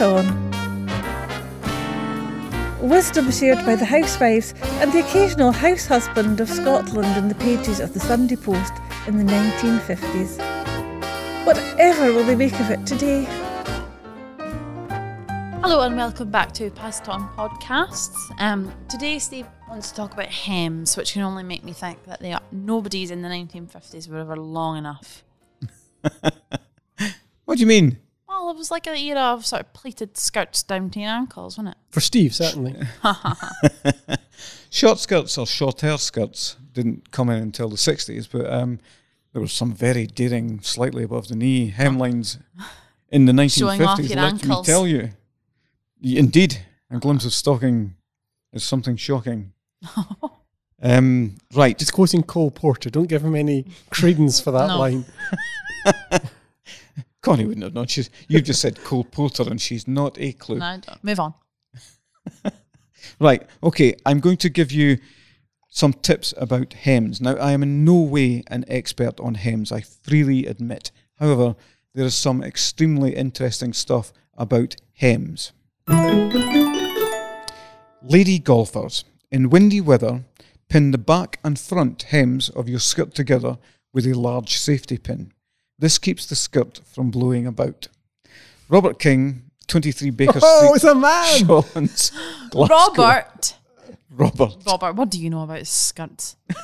Chat On. Wisdom shared by the housewives and the occasional house husband of Scotland in the pages of the Sunday Post in the 1950s. Whatever will they make of it today? Hello and welcome back to Pass It On Podcasts. Um, today Steve wants to talk about hems, which can only make me think that they are, nobody's in the 1950s were ever long enough. What do you mean? Well, it was like an era of sort of pleated skirts down to your ankles, wasn't it? For Steve, certainly. Short skirts or short hair skirts didn't come in until the 60s, but um, there was some very daring, slightly above the knee hemlines in the 1950s. Showing off your let ankles. me tell you. Indeed, a glimpse of stocking is something shocking. um, right. Just quoting Cole Porter. Don't give him any credence for that No. line. Connie wouldn't have known. She's, you've just said Cole Porter, and she's not a clue. No. Move on. Right. Okay. I'm going to give you some tips about hems. Now, I am in no way an expert on hems, I freely admit. However, there is some extremely interesting stuff about hems. Lady golfers, in windy weather, pin the back and front hems of your skirt together with a large safety pin. This keeps the skirt from blowing about. Robert King, 23 Baker Oh, it's a man! Shawlands, Robert! Robert. Robert, what do you know about skirts?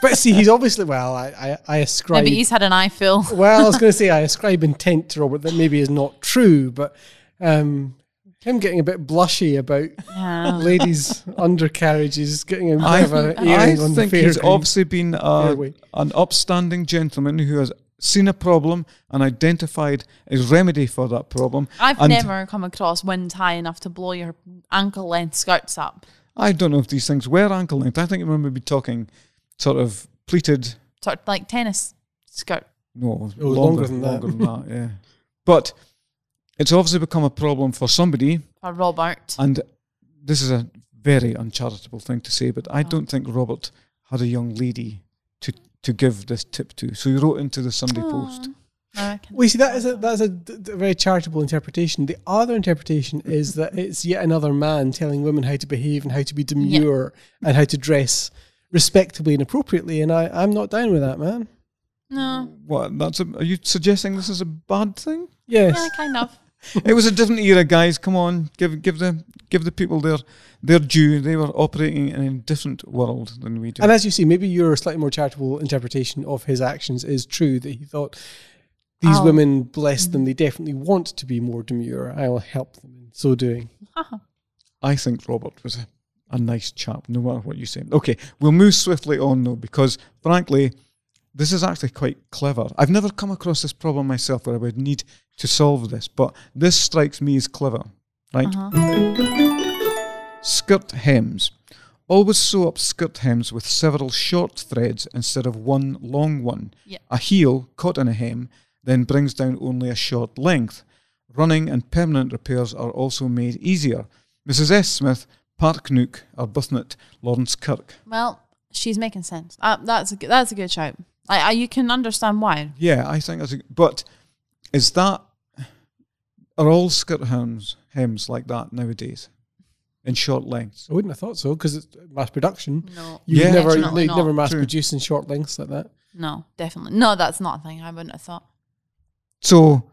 But see, he's obviously, well, I, I, I ascribe. Maybe he's had an eye fill. well, I was going to say I ascribe intent to Robert that maybe is not true, but um, him getting a bit blushy about Yeah. ladies' undercarriages, getting a bit I, of a I earring on the think he's fairgreen. obviously been Fairway. an upstanding gentleman who has seen a problem and identified a remedy for that problem. I've And never come across wind high enough to blow your ankle length skirts up. I don't know if these things were ankle length. I think I remember be talking sort of pleated. Sort of like tennis skirt. No, It was longer than that. longer than that. Yeah, but it's obviously become a problem for somebody, Or Robert. and this is a very uncharitable thing to say, but I oh. don't think Robert had a young lady to to give this tip to. So he wrote into the Sunday oh, Post. I reckon. Well, you see, that is a that's a, d- d- very charitable interpretation. The other interpretation is that it's yet another man telling women how to behave and how to be demure and how to dress respectably and appropriately. And I, I'm not down with that, man. No. What? That's a, are you suggesting this is a bad thing? Yes. Yeah, kind of. It was a different era, guys. Come on, give give the give the people their their due. They were operating in a different world than we do. And as you see, maybe your slightly more charitable interpretation of his actions is true that he thought these I'll- women, bless them, they definitely want to be more demure. I will help them in so doing. Oh. I think Robert was a, a nice chap, no matter what you say. Okay, we'll move swiftly on though, because frankly, this is actually quite clever. I've never come across this problem myself where I would need to solve this, but this strikes me as clever, right? Skirt hems. Always sew up skirt hems with several short threads instead of one long one. Yeah. A heel caught in a hem then brings down only a short length. Running and permanent repairs are also made easier. Mrs. S. Smith, Park Nook, Arbuthnott, Lawrence Kirk. Well, she's making sense. Uh, that's a that's a good shout. I, I, you can understand why. Yeah, I think that's a, but is that are all skirt hems hems like that nowadays in short lengths? I wouldn't have thought so because it's mass production. No. You'd Yeah. never, Definitely you'd never mass True. produce in short lengths like that. No, definitely. No, that's not a thing. I wouldn't have thought. So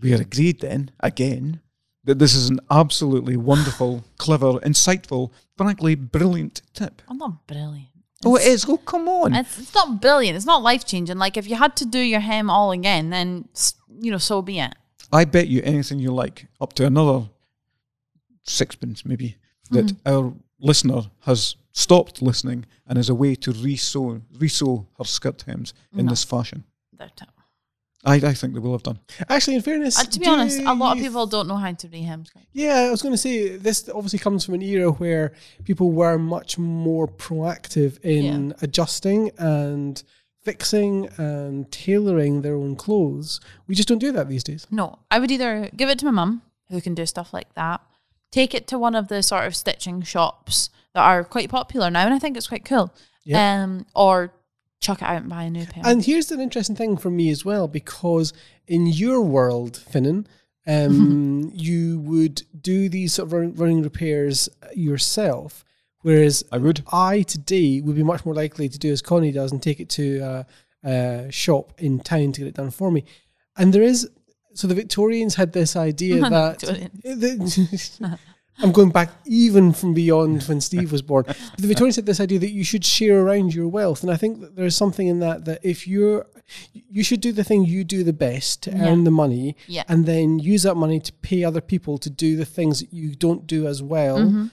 we are agreed then again that this is an absolutely wonderful, clever, insightful, frankly brilliant tip. I'm not brilliant. Oh, it is. Oh, come on. It's, it's not brilliant. It's not life changing. Like if you had to do your hem all again, then you know, so be it. I bet you anything you like, up to another sixpence maybe, that Mm-hmm. our listener has stopped listening and is a way to re-sew, re-sew her skirt hems in No. this fashion. They're t- I, I think they will have done. Actually, in fairness, Uh, to be honest, a lot of people don't know how to rehem skirts. Yeah, I was going to say this obviously comes from an era where people were much more proactive in adjusting and fixing and tailoring their own clothes. We just don't do that these days. No, I would either give it to my mum, who can do stuff like that, take it to one of the sort of stitching shops that are quite popular now, and I think it's quite cool. Yeah. Um, or chuck it out and buy a new pair. And here's an interesting thing for me as well, because in your world, Finnan, um, you would do these sort of run- running repairs yourself. Whereas I would. I today would be much more likely to do as Connie does and take it to a, a shop in town to get it done for me. And there is so the Victorians had this idea that the- I'm going back even from beyond when Steve was born. The Victorians had this idea that you should share around your wealth, and I think that there's something in that that if you're you should do the thing you do the best to Yeah. earn the money, Yeah. and then use that money to pay other people to do the things that you don't do as well Mm-hmm.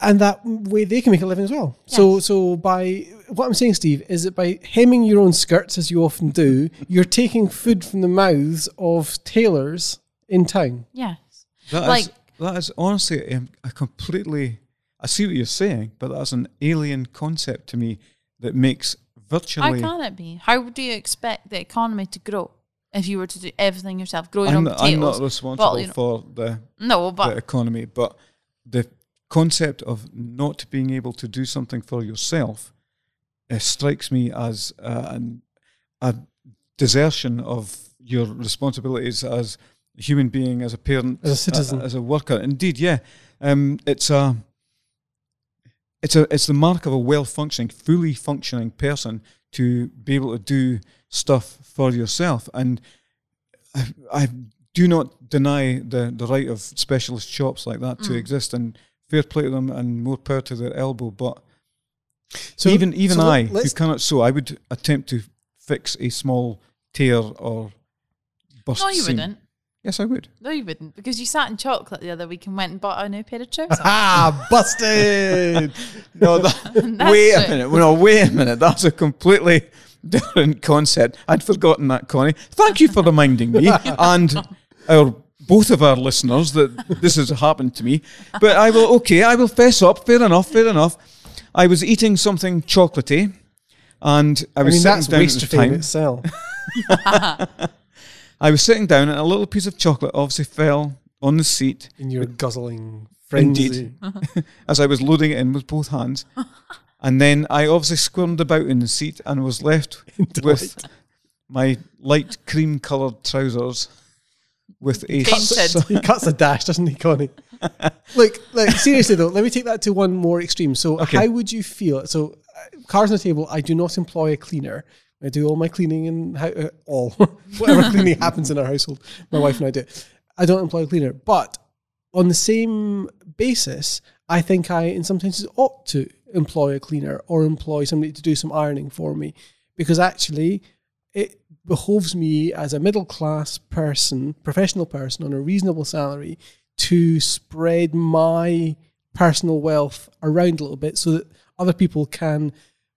and that way they can make a living as well. So, so by what I'm saying, Steve, is that by hemming your own skirts, as you often do, you're taking food from the mouths of tailors in town. Yes. That is Like- that is honestly um, a completely. I see what you're saying, but that's an alien concept to me that makes How virtually. can it be? How do you expect the economy to grow if you were to do everything yourself? Growing I'm on not, I'm not responsible you know- for the, no, the but economy, but the concept of not being able to do something for yourself uh, strikes me as uh, an, a desertion of your responsibilities as human being, as a parent, As a citizen. as a worker. Indeed, yeah, um, it's a. It's a it's the mark of a well functioning, fully functioning person to be able to do stuff for yourself. And I, I do not deny the, the right of specialist shops like that to Mm. exist and fair play to them and more power to their elbow. But So even even so I, let- who cannot sew, I would attempt to fix a small tear or bust. no, you seam. wouldn't. Yes, I would. No, you wouldn't because you sat in chocolate the other week and went and bought a new pair of trousers. ah, busted. No, that, That's wait a minute. No, wait a minute. That's a completely different concept. I'd forgotten that, Connie. Thank you for reminding me, and our both of our listeners that this has happened to me. But I will. Okay, I will fess up. Fair enough. Fair enough. I was eating something chocolatey, and I I was mean, sitting that's down at waste the time. itself. I was sitting down, and a little piece of chocolate obviously fell on the seat In your guzzling frenzy. Indeed. as I was loading it in with both hands. And then I obviously squirmed about in the seat and was left with my light cream coloured trousers with a Painted. He cuts a dash, doesn't he, Connie? Look, like seriously though, let me take that to one more extreme. So, Okay. how would you feel? So, uh, cards on the table. I do not employ a cleaner. I do all my cleaning and how, uh, all whatever cleaning happens in our household. My wife and I do. it. I don't employ a cleaner, but on the same basis, I think I, in some senses, ought to employ a cleaner or employ somebody to do some ironing for me, because actually, it behoves me as a middle class person, professional person on a reasonable salary, to spread my personal wealth around a little bit so that other people can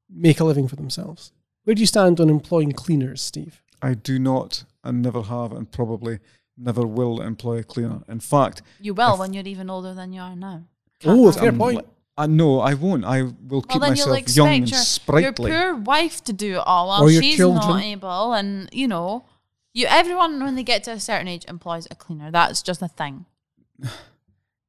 make a living for themselves. Where do you stand on employing cleaners, Steve? I do not and never have and probably never will employ a cleaner. In fact, You will If- when you're even older than you are now. Oh, Can't fair um, point. I no, I won't. I will keep then you'll myself young and expect your- sprightly. Your poor wife to do it all while she's children. not able, and you know, you everyone when they get to a certain age employs a cleaner. That's just a thing.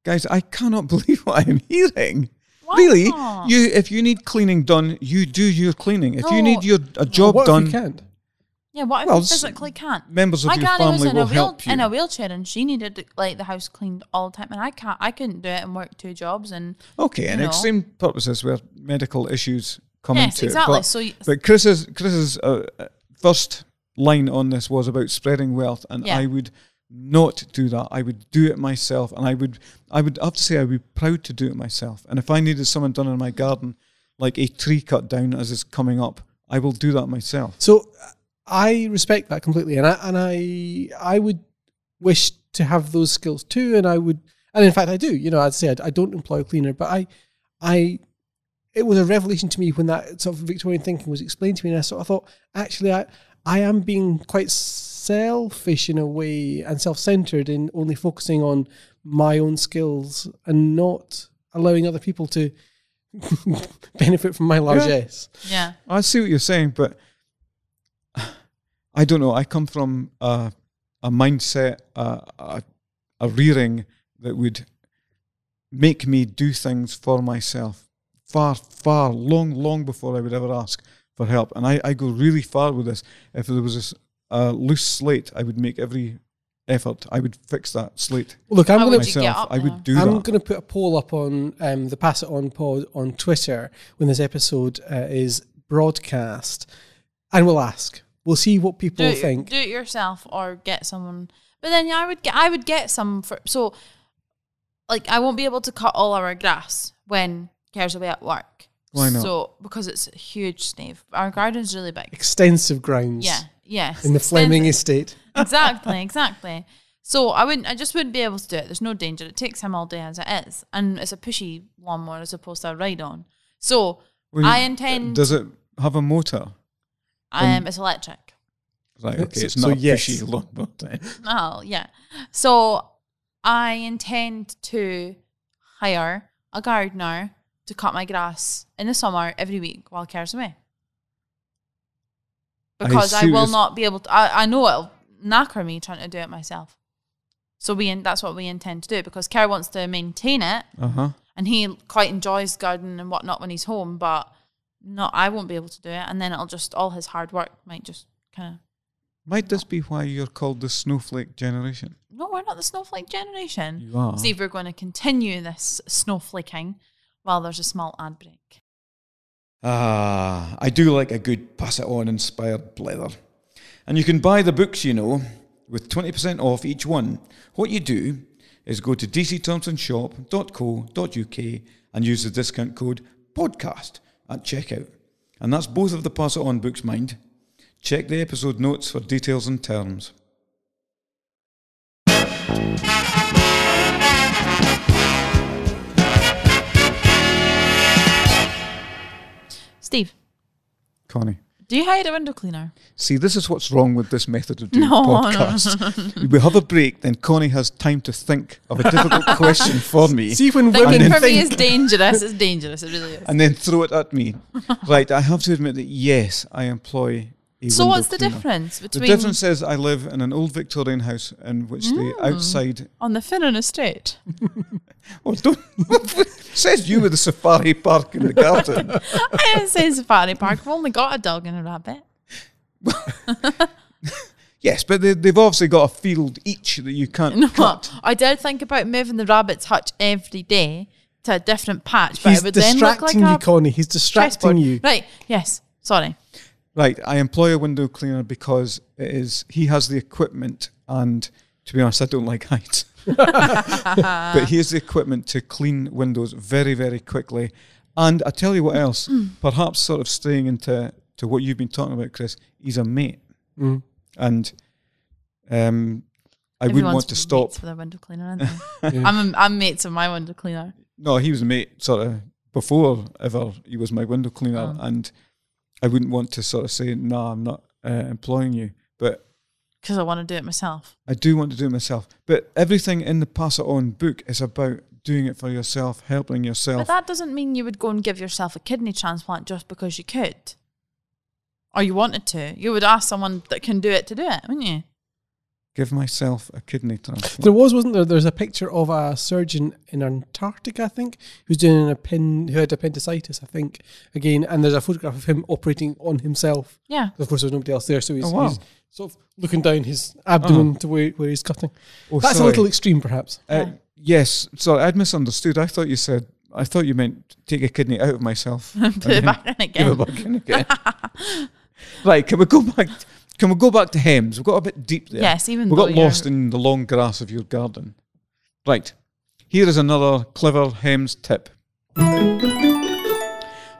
Guys, I cannot believe what I'm hearing. Why really? You if you need cleaning done, you do your cleaning. If you need your a job what done, if you can't? Yeah, what if Well, you s- physically can't? members of My your granny was family in a, will wheel, help you. in a wheelchair and she needed like the house cleaned all the time, and I can't. I couldn't do it and work two jobs. And Okay, and you know. extreme purposes where medical issues come yes, into exactly. it. But, so you, but Chris's Chris's uh, uh, first line on this was about spreading wealth, and Yeah. I would not do that. I would do it myself, and I would I would have to say I would be proud to do it myself. And if I needed someone done in my garden, like a tree cut down as is coming up, I will do that myself. So uh, I respect that completely, and I and I I would wish to have those skills too, and I would, and in fact I do. You know, I'd say I, I don't employ a cleaner, but I, I, it was a revelation to me when that sort of Victorian thinking was explained to me, and I sort of thought, actually, I I am being quite selfish in a way and self-centered in only focusing on my own skills and not allowing other people to benefit from my largesse. yeah, I see what you're saying, but I don't know. I come from a, a mindset, a, a, a rearing that would make me do things for myself far, far, long, long before I would ever ask for help. And I, I go really far with this. If there was a, s- a loose slate, I would make every effort, I would fix that slate Look, I'm going to myself. up I would do I'm going to put a poll up on um, the Pass It On pod on Twitter when this episode uh, is broadcast, and we'll ask. We'll see what do people it, think. do it yourself or get someone. But then yeah, I would get I would get some for so like I won't be able to cut all our grass when Care's away at work. Why not? So because it's a huge, Steve. Our garden's really big. Extensive grounds. Yeah. Yes. In the Fleming estate. exactly, exactly. So I wouldn't I just wouldn't be able to do it. There's no danger. It takes him all day as it is. And it's a pushy lawnmower as opposed to a ride on. So Well, I intend Does it have a motor? um it's electric. Right. Okay. It's so not a yes. pushy lawnmower. then. Oh, yeah. So I intend to hire a gardener to cut my grass in the summer every week while Care's away. I Because I, see what will not be able to, I, I know it'll knacker me trying to do it myself. So we in, that's what we intend to do because Care wants to maintain it Uh huh. and he quite enjoys gardening and whatnot when he's home, but not I won't be able to do it. And then it'll just, all his hard work might just kind of Might this be why you're called the snowflake generation? No, we're not the snowflake generation. You are. Steve, we're going to continue this snowflaking while there's a small ad break. Ah, I do like a good pass it on inspired blether. And you can buy the books, you know, with 20% off each one. What you do is go to dcthomsonshop.co.uk and use the discount code podcast at checkout. And that's both of the pass it on books, mind. Check the episode notes for details and terms. Steve, Connie. do you hire a window cleaner? See, this is what's wrong with this method of doing No, no, podcasts. we have a break, then Connie has time to think of a difficult question for me. See when Thinking women for me is dangerous. It's dangerous. It really is. and then throw it at me. right, I have to admit that yes, I employ a So what's the difference The difference is I live in an old Victorian house in which the Mm. outside on the Finnan estate? oh don't says you with the safari park in the garden. I didn't say safari park. I've only got a dog and a rabbit. yes, but they, they've obviously got a field each that you can't No, cut. I did think about moving the rabbit's hutch every day to a different patch, but He's it would then look like distracting you, a Connie. He's distracting you. Right? Yes. Sorry. Right, I employ a window cleaner because it is he has the equipment and to be honest, I don't like heights. but he has the equipment to clean windows very, very quickly. And I tell you what else, perhaps sort of staying into to what you've been talking about, Chris, he's a mate. Mm. And um, I wouldn't want to stop. for the window cleaner. Aren't they? I'm I'm mates with my window cleaner. No, he was a mate sort of before ever he was my window cleaner, Oh. and I wouldn't want to sort of say, "No, I'm not uh, employing you," but because I want to do it myself. I do want to do it myself. But everything in the Pass It On book is about doing it for yourself, helping yourself. But that doesn't mean you would go and give yourself a kidney transplant just because you could, or you wanted to. You would ask someone that can do it to do it, wouldn't you? Give myself a kidney transplant. There was, wasn't there? There's a picture of a surgeon in Antarctica, I think, who's doing a pin, who had appendicitis, I think, again, and there's a photograph of him operating on himself. Yeah. Of course, there's nobody else there, so he's, Oh, wow. he's sort of looking down his abdomen to where, where he's cutting. Oh, That's sorry. a little extreme, perhaps. Uh, yes, sorry, I'd misunderstood. I thought you said. I thought you meant take a kidney out of myself, Put it back in give it back in again. right? Can we go back? Can we go back to hems? We've got a bit deep there. Yes, even we got lost in the long grass of your garden. Right. Here is another clever hems tip.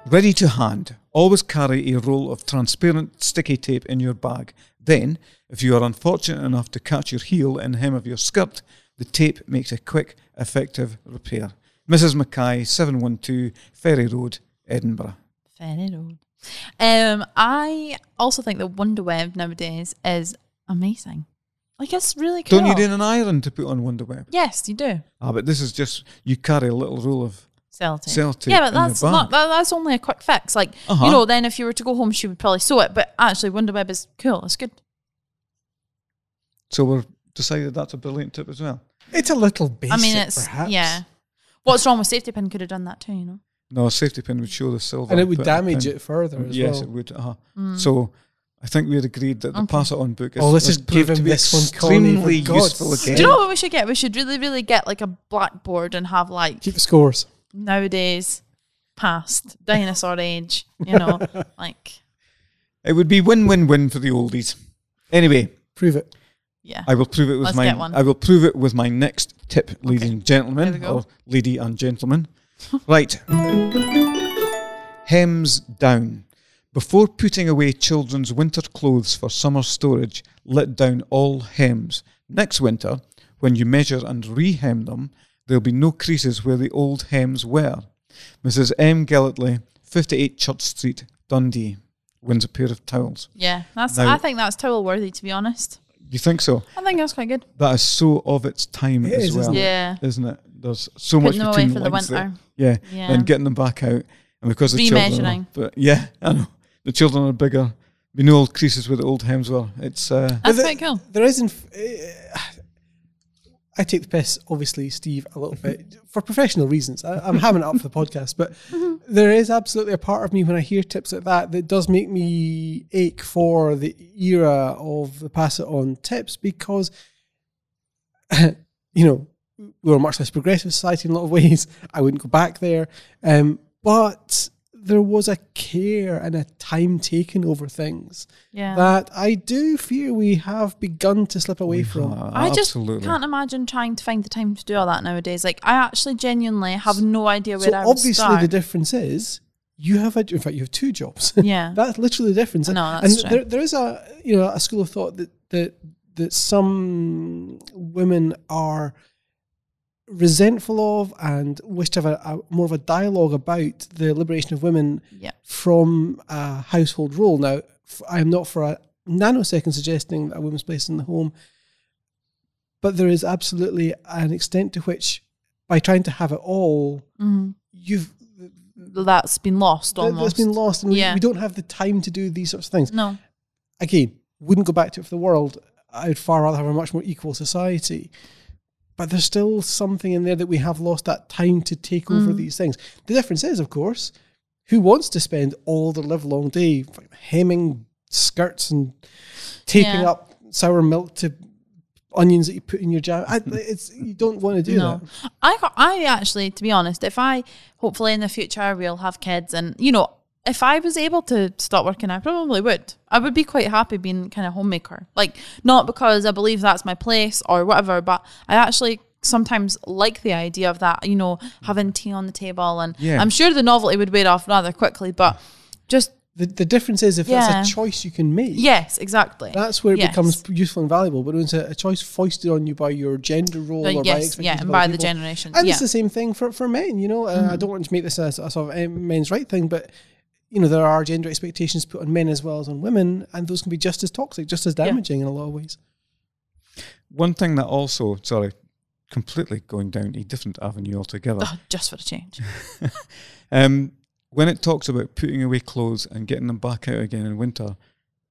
Ready to hand. Always carry a roll of transparent sticky tape in your bag. Then, if you are unfortunate enough to catch your heel in hem of your skirt, the tape makes a quick, effective repair. Mrs. Mackay, 712 Ferry Road, Edinburgh. Very old. Um, I also think the Wonder Web nowadays is amazing. Like it's really cool. Don't you need an iron to put on Wonderweb? Yes, you do. Ah, but this is just, you carry a little roll of Cell tape. Yeah, but that's not that, that's only a quick fix. Like Uh-huh. you know, then if you were to go home, she would probably sew it. But actually, Wonder Web is cool. It's good. So we've decided that's a brilliant tip as well. It's a little basic, I mean, it's perhaps. yeah. What's wrong with safety pin? Could have done that too. You know. No, a safety pin would show the silver. And it would bit of the damage pin. it further as yes, well. it would. Uh-huh. Mm. So I think we had agreed that the Okay. pass it on book is, Oh, let's has just give proved to him be this one, Connie, for extremely useful again. Do you know what we should get? We should really, really get like a blackboard and have like Keep the scores. nowadays, past, dinosaur age, you know, like, It would be win-win-win for the oldies. Anyway, Prove it. yeah. I will prove it with Let's my get one. I will prove it with my next tip, ladies Okay. and gentlemen, Here we go. or lady and gentlemen. Right. Hems down. Before putting away children's winter clothes for summer storage, let down all hems. Next winter, when you measure and rehem them, there'll be no creases where the old hems were. Mrs. M. Gellertley, 58 Church Street, Dundee, wins a pair of towels. Yeah, that's. Now- I think that's towel worthy, to be honest. You think so? I think that's quite good. That is so of its time It as is, well, isn't? Yeah, isn't it? There's so much putting away between for the the winter. there. Yeah, Yeah, and getting them back out, and because the children, are, Remeasuring. but yeah, I know the children are bigger. Be no old creases where the old hems were. It's uh, that's quite cool. There isn't. Uh, I take the piss, obviously, Steve, a little bit for professional reasons. I, I'm hamming it up for the podcast, but there is absolutely a part of me when I hear tips like that that does make me ache for the era of the pass it on tips because, you know, we were a much less progressive society in a lot of ways. I wouldn't go back there, um, but there was a care and a time taken over things Yeah. that I do fear we have begun to slip away from. uh, I just absolutely. can't imagine trying to find the time to do all that nowadays. Like, I actually genuinely have no idea where So I would obviously start. the difference is you have a in fact you have two jobs. yeah. that's literally the difference. No, that's and true. there, there is a you know a school of thought that that that some women are resentful of and wish to have a, a more of a dialogue about the liberation of women Yeah. from a household role. Now, f- I am not for a nanosecond suggesting that a woman's place in the home, but there is absolutely an extent to which, by trying to have it all, Mhm. you've That's been lost th- almost. that's been lost, and we, we don't have the time to do these sorts of things. No. Again, wouldn't go back to it for the world. I'd far rather have a much more equal society. But there's still something in there that we have lost that time to take over Mm. these things. The difference is, of course, who wants to spend all their live long day hemming skirts and taping Yeah. up sour milk to onions that you put in your jam? I, it's you don't want to do No. that. I, I actually, to be honest, if I hopefully in the future I will have kids, and you know, if I was able to stop working, I probably would. I would be quite happy being kind of homemaker. Like not because I believe that's my place or whatever, but I actually sometimes like the idea of that. You know, having tea on the table, and Yeah. I'm sure the novelty would wear off rather quickly, but just The, the difference is if Yeah. that's a choice you can make. yes, exactly. That's where it Yes. becomes useful and valuable. But when it's a, a choice foisted on you by your gender role But or by yes, expectations yeah, and by the people. generation, And yeah, it's the same thing for, for men, you know. Uh, I don't want to make this a, a sort of a men's right thing, but you know there are gender expectations put on men as well as on women, and those can be just as toxic, just as Yeah. damaging in a lot of ways. One thing that also, sorry, completely going down a different avenue altogether. Oh, just for a change. Um, when it talks about putting away clothes and getting them back out again in winter,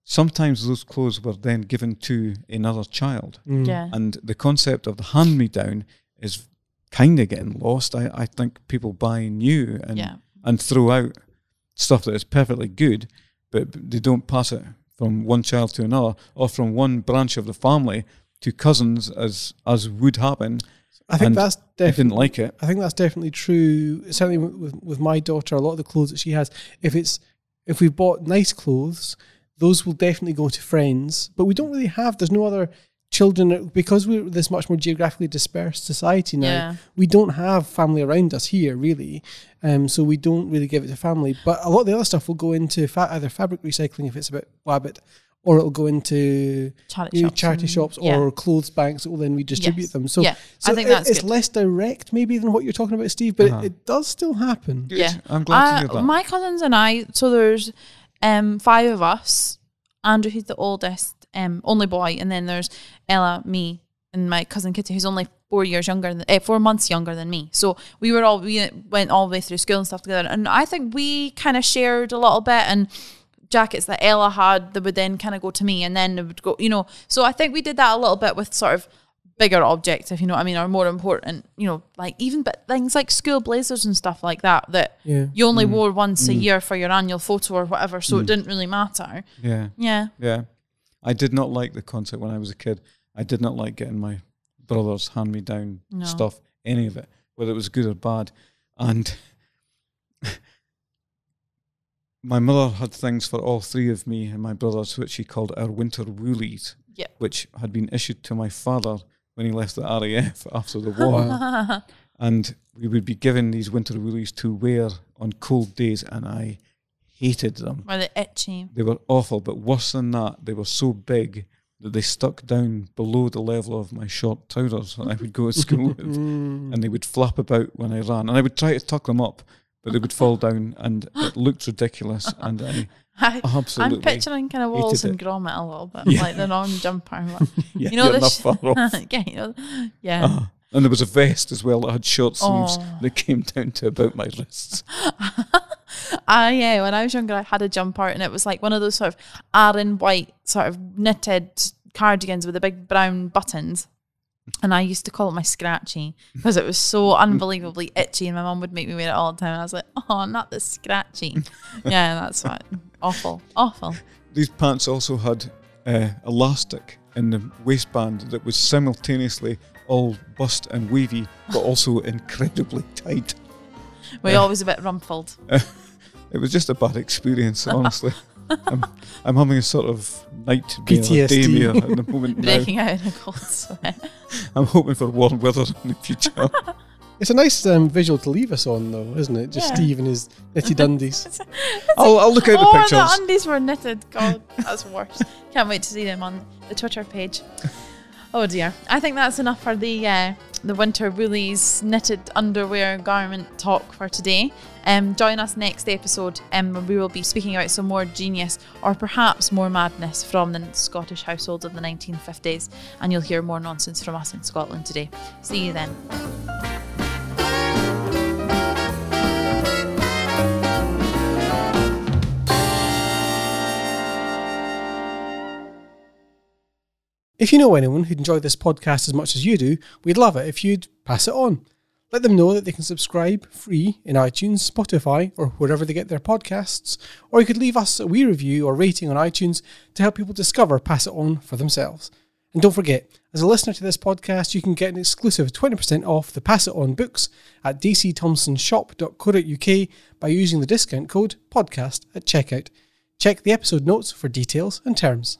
sometimes those clothes were then given to another child. Yeah, And the concept of the hand me down is kind of getting lost. I, I think people buy new and yeah. and throw out stuff that is perfectly good, but they don't pass it from one child to another or from one branch of the family to cousins as as would happen. I think that's I didn't definitely. like it. I think that's definitely true. Certainly with, with, with my daughter, a lot of the clothes that she has, if it's if we've bought nice clothes, those will definitely go to friends. But we don't really have. There's no other children because we're this much more geographically dispersed society now. Yeah. We don't have family around us here really, um, so we don't really give it to family. But a lot of the other stuff will go into fa- either fabric recycling if it's a bit wabbit, or it'll go into Charity you know, shops. charity and- shops yeah. or clothes banks that will then redistribute Yes. them. So, Yeah, so I think it- that's it's good. less direct maybe than what you're talking about, Steve, but Uh-huh. it, it does still happen. Good. Yeah. I'm glad to Uh, hear that. My cousins and I, so there's um five of us. Andrew, he's the oldest, um, only boy, and then there's Ella, me, and my cousin Kitty, who's only four years younger, than, eh, four months younger than me. So we were all we went all the way through school and stuff together, and I think we kind of shared a little bit and. Jackets that Ella had that would then kind of go to me, and then it would go, you know. So I think we did that a little bit with sort of bigger objects, if you know what I mean, are more important. You know, like even but things like school blazers and stuff like that that Yeah. you only wore once a year for your annual photo or whatever, so it didn't really matter. Yeah. Yeah. Yeah. I did not like the concept when I was a kid. I did not like getting my brothers hand me down No. stuff, any of it, whether it was good or bad. And my mother had things for all three of me and my brothers, which she called our winter woolies, Yep. which had been issued to my father when he left the RAF after the war. and we would be given these winter woolies to wear on cold days, and I hated them. Were they itchy? They were awful, but worse than that, they were so big that they stuck down below the level of my short trousers that I would go to school with, and they would flap about when I ran. And I would try to tuck them up, but they would fall down, and it looked ridiculous. And I I, absolutely I'm picturing kind of Wallace and it. Gromit a little bit, Yeah. like the non jumper. Like, yeah, you know this. far off. yeah, you know, yeah. Ah, and there was a vest as well that had short sleeves Oh. that came down to about my wrists. Ah, yeah. When I was younger, I had a jumper, and it was like one of those sort of Aran white, sort of knitted cardigans with the big brown buttons. And I used to call it my scratchy because it was so unbelievably itchy, and my mum would make me wear it all the time. And I was like, "Oh, not the scratchy." yeah, that's what. Awful, awful. These pants also had uh, elastic in the waistband that was simultaneously all bust and wavy, but also incredibly tight. We're Yeah. always a bit rumpled. It was just a bad experience, honestly. I'm, I'm having a sort of nightmare PTSD. daymare at the moment now. breaking out in a cold sweat. I'm hoping for warm weather in the future. It's a nice um, visual to leave us on, though, isn't it? Just Yeah. Steve and his nitty dundies. I'll, I'll look out oh, the pictures. the undies were knitted. God, that's worse. Can't wait to see them on the Twitter page. Oh dear. I think that's enough for the uh, the winter woolies knitted underwear garment talk for today. Um, join us next episode, um, we will be speaking about some more genius or perhaps more madness from the Scottish household of the 1950s, and you'll hear more nonsense from us in Scotland today. See you then. If you know anyone who'd enjoy this podcast as much as you do, we'd love it if you'd pass it on. Let them know that they can subscribe free in iTunes, Spotify, or wherever they get their podcasts, or you could leave us a wee review or rating on iTunes to help people discover Pass It On for themselves. And don't forget, as a listener to this podcast, you can get an exclusive 20% off the Pass It On books at dcthomsonshop.co.uk by using the discount code podcast at checkout. Check the episode notes for details and terms.